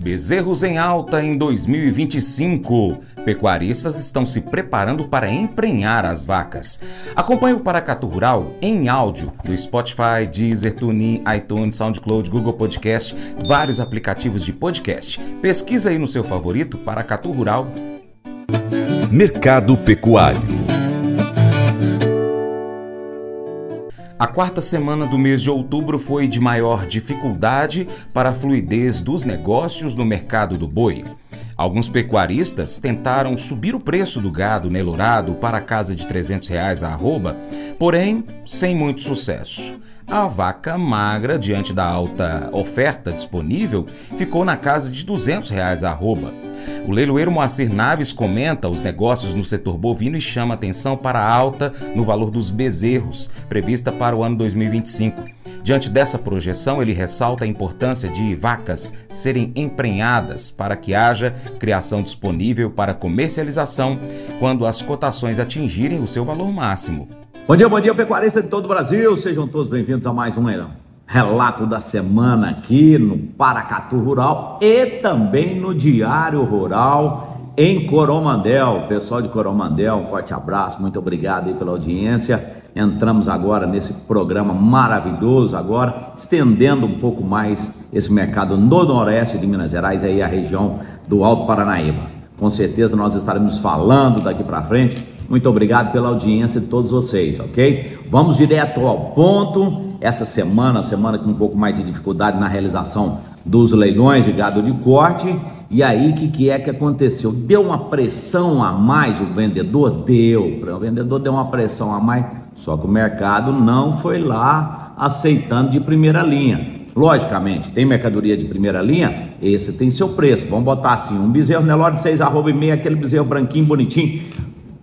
Bezerros em alta em 2025. Pecuaristas estão se preparando para emprenhar as vacas. Acompanhe o Paracatu Rural em áudio do Spotify, Deezer, TuneIn, iTunes, SoundCloud, Google Podcast, vários aplicativos de podcast. Pesquisa aí no seu favorito Paracatu Rural. Mercado Pecuário A quarta semana do mês de outubro foi de maior dificuldade para a fluidez dos negócios no mercado do boi. Alguns pecuaristas tentaram subir o preço do gado nelourado para a casa de 300 reais a arroba, porém sem muito sucesso. A vaca magra, diante da alta oferta disponível, ficou na casa de 200 reais a arroba. O leiloeiro Moacir Naves comenta os negócios no setor bovino e chama atenção para a alta no valor dos bezerros, prevista para o ano 2025. Diante dessa projeção, ele ressalta a importância de vacas serem emprenhadas para que haja criação disponível para comercialização quando as cotações atingirem o seu valor máximo. Bom dia, bom dia, pecuarista de todo o Brasil. Sejam todos bem-vindos a mais um leilão relato da semana aqui no Paracatu Rural e também no Diário Rural em Coromandel. Pessoal de Coromandel, um forte abraço, muito obrigado aí pela audiência. Entramos agora nesse programa maravilhoso, agora estendendo um pouco mais esse mercado no Noroeste de Minas Gerais, aí a região do Alto Paranaíba. Com certeza nós estaremos falando daqui para frente. Muito obrigado pela audiência de todos vocês, ok? Vamos direto ao ponto essa semana, semana com um pouco mais de dificuldade na realização dos leilões de gado de corte. E aí, o que, que é que aconteceu? Deu uma pressão a mais o vendedor? Deu. O vendedor deu uma pressão a mais, só que o mercado não foi lá aceitando de primeira linha. Logicamente, tem mercadoria de primeira linha, esse tem seu preço. Vamos botar assim: um bezerro Nelore de 6 arroba e aquele bezerro branquinho, bonitinho,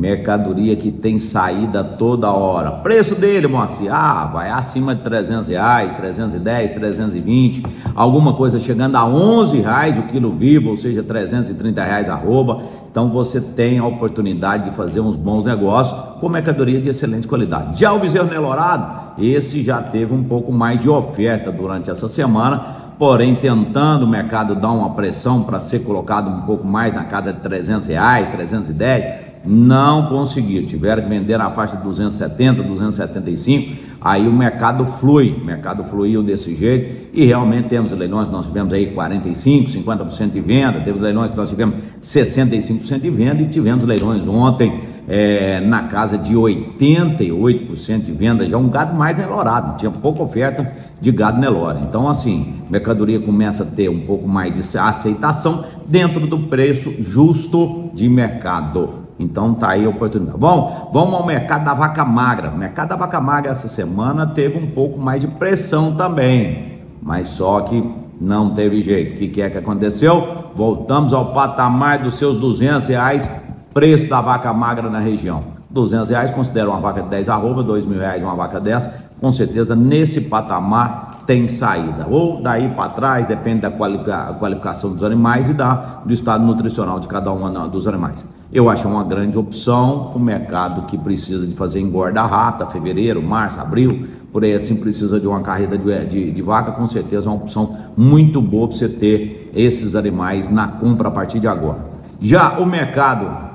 Mercadoria que tem saída toda hora. Preço dele, Moacir, ah, vai acima de 300 reais, 310, 320, alguma coisa chegando a 11 reais o quilo vivo, ou seja, 330 reais arroba. Então você tem a oportunidade de fazer uns bons negócios com mercadoria de excelente qualidade. Já o bezerro nelorado, esse já teve um pouco mais de oferta durante essa semana, porém tentando o mercado dar uma pressão para ser colocado um pouco mais na casa de 300 reais, 310 não conseguiram, tiveram que vender na faixa de 270, 275, aí o mercado flui, o mercado fluiu desse jeito. E realmente temos leilões nós tivemos aí 45, 50% de venda, temos leilões que nós tivemos 65% de venda e tivemos leilões ontem é, na casa de 88% de venda, já um gado mais nelorado, tinha pouca oferta de gado Nelore. Então, assim, mercadoria começa a ter um pouco mais de aceitação dentro do preço justo de mercado. Então tá aí a oportunidade. Bom, vamos ao mercado da vaca magra. O mercado da vaca magra essa semana teve um pouco mais de pressão também, mas só que não teve jeito. O que, que é que aconteceu? Voltamos ao patamar dos seus 200 reais, preço da vaca magra na região. 200 reais considera uma vaca de 10 arroba, 2 mil reais uma vaca dessa. Com certeza nesse patamar tem saída. Ou daí para trás, depende da qualificação dos animais e da, do estado nutricional de cada um dos animais. Eu acho uma grande opção o mercado que precisa de fazer engorda rata, fevereiro, março, abril, por aí assim precisa de uma carreira de, de, de vaca, com certeza é uma opção muito boa para você ter esses animais na compra a partir de agora. Já o mercado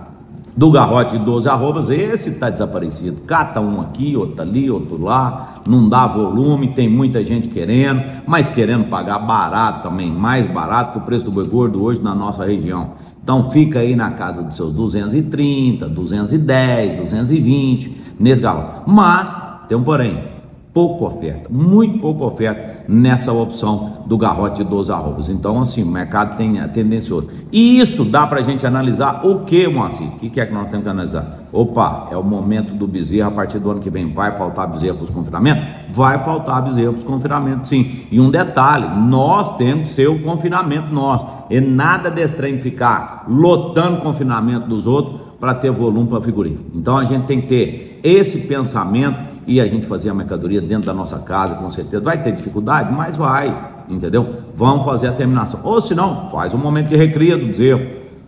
do garrote de 12 arrobas, esse está desaparecido. Cata um aqui, outro ali, outro lá, não dá volume, tem muita gente querendo, mas querendo pagar barato também, mais barato que o preço do boi gordo hoje na nossa região. Então fica aí na casa dos seus 230, 210, 220 nesse galo. Mas tem um porém, pouca oferta, muito pouca oferta nessa opção do garrote de 12 arrobas. Então, assim, o mercado tem é tendencioso. E isso dá para a gente analisar o que, Moacir? O que é que nós temos que analisar? Opa, é o momento do bezerro, a partir do ano que vem vai faltar bezerro para os confinamentos? Vai faltar bezerro para os confinamentos, sim. E um detalhe, nós temos que ser o confinamento nosso. E nada desse trem ficar lotando o confinamento dos outros para ter volume para figurinha. Então a gente tem que ter esse pensamento e a gente fazer a mercadoria dentro da nossa casa, com certeza. Vai ter dificuldade, mas vai, entendeu? Vamos fazer a terminação. Ou se não, faz um momento de recria do bezerro.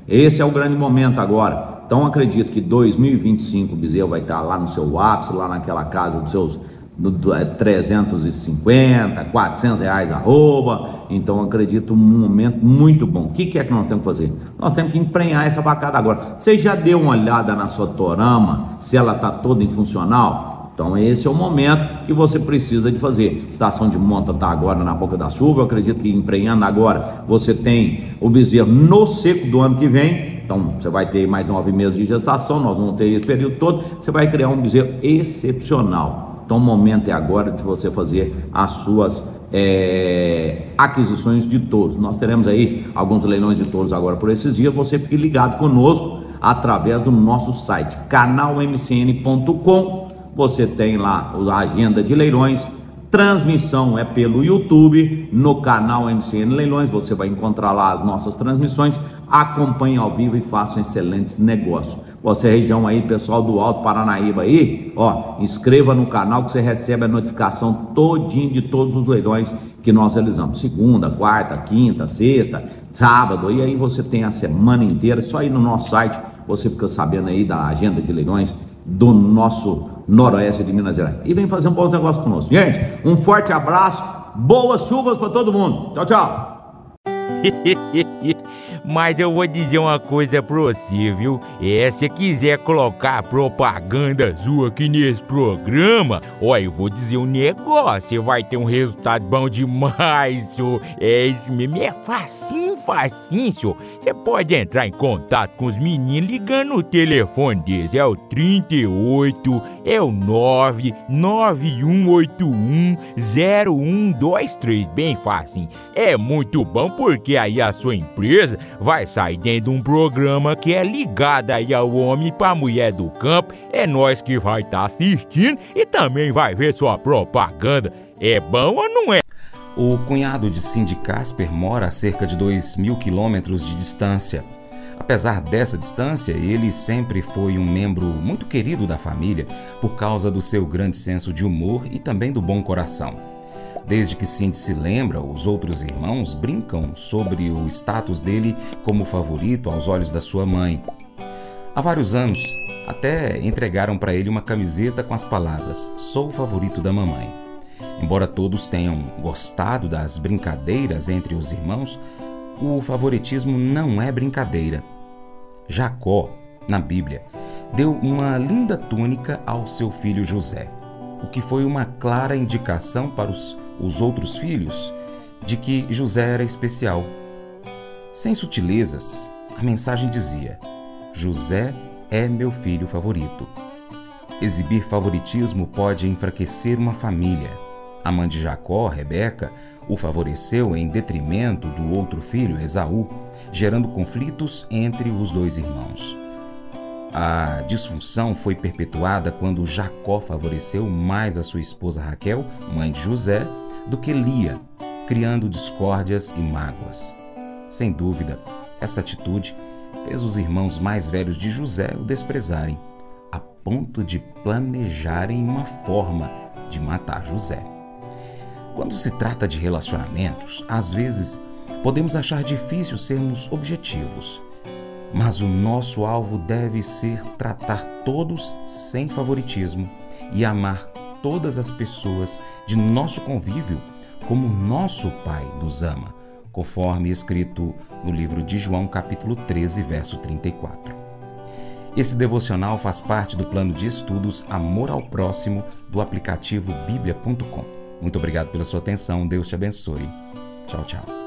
Esse é o grande momento agora. Então acredito que 2025 o bezerro vai estar lá no seu ápice, lá naquela casa dos seus 350, 400 reais arroba. Então acredito um momento muito bom. O que, que, é que nós temos que fazer? Nós temos que emprenhar essa vacada agora. Você já deu uma olhada na sua torama, se ela está toda em funcional? Então esse é o momento que você precisa de fazer. Estação de monta está agora na boca da chuva. Eu acredito que emprenhando agora você tem o bezerro no seco do ano que vem. Então você vai ter mais nove meses de gestação. Nós vamos ter esse período todo. Você vai criar um bezerro excepcional. Então o momento é agora de você fazer as suas é, aquisições de touros. Nós teremos aí alguns leilões de touros agora por esses dias. Você fique ligado conosco através do nosso site canalmcn.com você tem lá a agenda de leilões. Transmissão é pelo YouTube, no canal MCN Leilões. Você vai encontrar lá as nossas transmissões. Acompanhe ao vivo e faça excelentes negócios. Você, região aí, pessoal do Alto Paranaíba aí, ó, inscreva no canal que você recebe a notificação todinho de todos os leilões que nós realizamos. Segunda, quarta, quinta, sexta, sábado, e aí você tem a semana inteira. Só aí no nosso site você fica sabendo aí da agenda de leilões do nosso noroeste de Minas Gerais. E vem fazer um bom negócio conosco. Gente, um forte abraço, boas chuvas para todo mundo. Tchau, tchau. Mas eu vou dizer uma coisa pra você, viu? É, se quiser colocar propaganda sua aqui nesse programa, ó, eu vou dizer um negócio, você vai ter um resultado bom demais, senhor. É isso mesmo, é facinho, facinho, senhor. Você pode entrar em contato com os meninos ligando o telefone deles. É o 38, é o 991810123. Bem fácil. É muito bom porque aí a sua empresa vai sair dentro de um programa que é ligado aí ao homem para mulher do campo. É nós que vai estar tá assistindo e também vai ver sua propaganda. É bom ou não é? O cunhado de Cindy Casper mora a cerca de 2 mil quilômetros de distância. Apesar dessa distância, ele sempre foi um membro muito querido da família por causa do seu grande senso de humor e também do bom coração. Desde que Cindy se lembra, os outros irmãos brincam sobre o status dele como favorito aos olhos da sua mãe. Há vários anos, até entregaram para ele uma camiseta com as palavras: Sou o favorito da mamãe. Embora todos tenham gostado das brincadeiras entre os irmãos, o favoritismo não é brincadeira. Jacó, na Bíblia, deu uma linda túnica ao seu filho José, o que foi uma clara indicação para os, os outros filhos de que José era especial. Sem sutilezas, a mensagem dizia: José é meu filho favorito. Exibir favoritismo pode enfraquecer uma família a mãe de Jacó, Rebeca, o favoreceu em detrimento do outro filho, Esaú, gerando conflitos entre os dois irmãos. A disfunção foi perpetuada quando Jacó favoreceu mais a sua esposa Raquel, mãe de José, do que Lia, criando discórdias e mágoas. Sem dúvida, essa atitude fez os irmãos mais velhos de José o desprezarem, a ponto de planejarem uma forma de matar José. Quando se trata de relacionamentos, às vezes podemos achar difícil sermos objetivos, mas o nosso alvo deve ser tratar todos sem favoritismo e amar todas as pessoas de nosso convívio como nosso Pai nos ama, conforme escrito no livro de João, capítulo 13, verso 34. Esse devocional faz parte do plano de estudos Amor ao Próximo do aplicativo bíblia.com. Muito obrigado pela sua atenção. Deus te abençoe. Tchau, tchau.